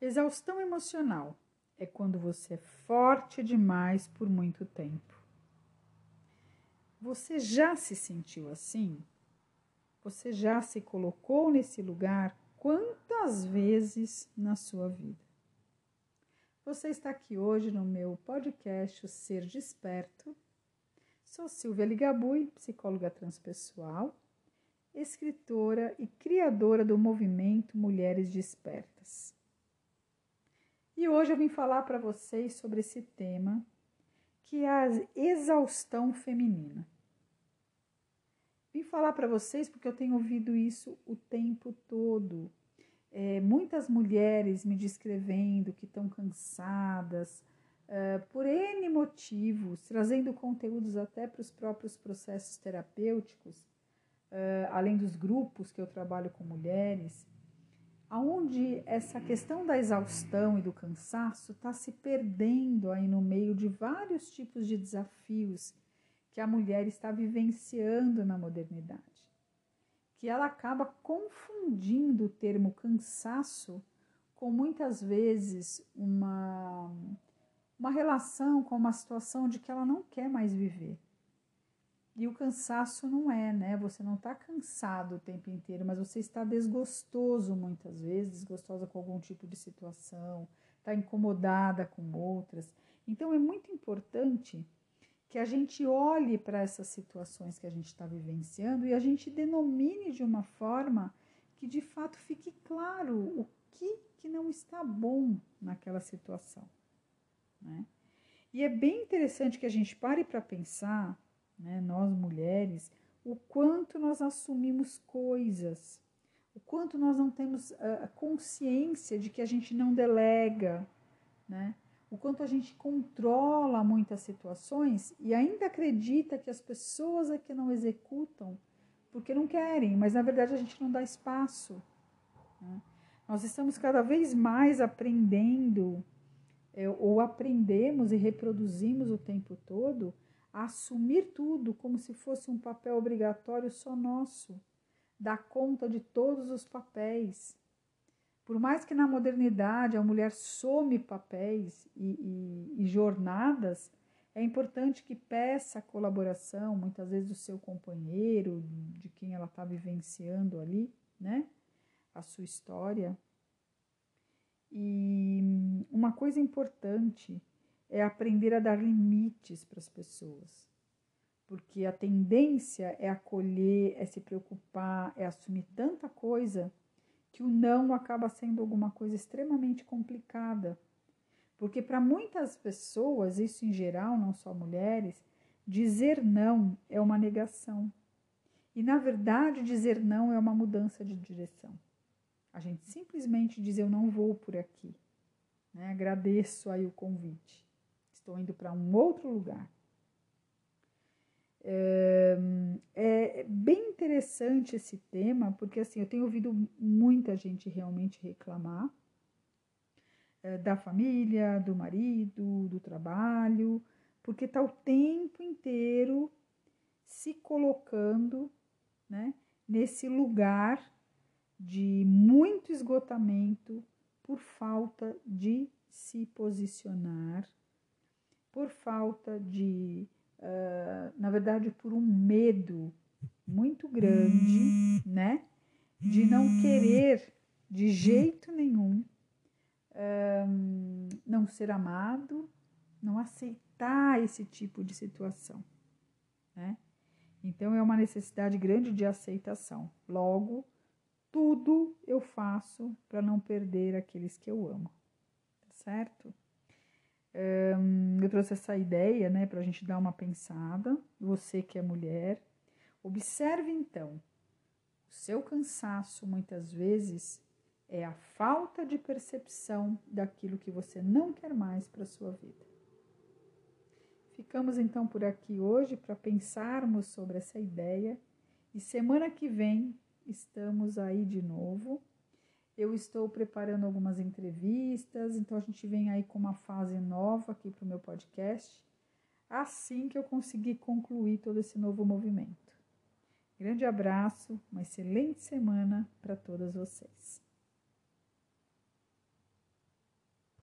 Exaustão emocional é quando você é forte demais por muito tempo. Você já se sentiu assim? Você já se colocou nesse lugar quantas vezes na sua vida? Você está aqui hoje no meu podcast o Ser Desperto. Sou Silvia Ligabui, psicóloga transpessoal, escritora e criadora do movimento Mulheres Despertas. E hoje eu vim falar para vocês sobre esse tema, que é a exaustão feminina. Vim falar para vocês porque eu tenho ouvido isso o tempo todo. É, muitas mulheres me descrevendo que estão cansadas, uh, por N motivos, trazendo conteúdos até para os próprios processos terapêuticos, uh, além dos grupos que eu trabalho com mulheres, aonde essa questão da exaustão e do cansaço está se perdendo aí no meio de vários tipos de desafios que a mulher está vivenciando na modernidade. Que ela acaba confundindo o termo cansaço com muitas vezes uma, uma relação com uma situação de que ela não quer mais viver. E o cansaço não é, né? Você não está cansado o tempo inteiro, mas você está desgostoso muitas vezes, desgostosa com algum tipo de situação, está incomodada com outras. Então é muito importante que a gente olhe para essas situações que a gente está vivenciando e a gente denomine de uma forma que de fato fique claro o que, que não está bom naquela situação. Né? E é bem interessante que a gente pare para pensar né, nós mulheres, o quanto nós assumimos coisas, o quanto nós não temos a consciência de que a gente não delega, né? o quanto a gente controla muitas situações e ainda acredita que as pessoas é que não executam porque não querem, mas na verdade a gente não dá espaço. Né? Nós estamos cada vez mais aprendendo, é, ou aprendemos e reproduzimos o tempo todo a assumir tudo como se fosse um papel obrigatório só nosso, dar conta de todos os papéis. Por mais que na modernidade a mulher some papéis e, e, e jornadas, é importante que peça a colaboração, muitas vezes do seu companheiro, de quem ela está vivenciando ali, né? A sua história. E uma coisa importante é aprender a dar limites para as pessoas. Porque a tendência é acolher, é se preocupar, é assumir tanta coisa que o não acaba sendo alguma coisa extremamente complicada. Porque para muitas pessoas, isso em geral, não só mulheres, dizer não é uma negação. E na verdade, dizer não é uma mudança de direção. A gente simplesmente diz eu não vou por aqui. Né? Agradeço aí o convite estou indo para um outro lugar. É, é, bem interessante esse tema, porque assim, eu tenho ouvido muita gente realmente reclamar é, da família, do marido, do trabalho, porque está o tempo inteiro se colocando né, nesse lugar de muito esgotamento por falta de se posicionar por falta de, uh, na verdade, por um medo muito grande, né? De não querer de jeito nenhum um, não ser amado, não aceitar esse tipo de situação, né? Então é uma necessidade grande de aceitação. Logo, tudo eu faço para não perder aqueles que eu amo, tá certo? eu trouxe essa ideia, né, para a gente dar uma pensada. Você que é mulher, observe então, o seu cansaço muitas vezes é a falta de percepção daquilo que você não quer mais para sua vida. Ficamos então por aqui hoje para pensarmos sobre essa ideia e semana que vem estamos aí de novo eu estou preparando algumas entrevistas, então a gente vem aí com uma fase nova aqui para o meu podcast, assim que eu conseguir concluir todo esse novo movimento. Grande abraço, uma excelente semana para todas vocês.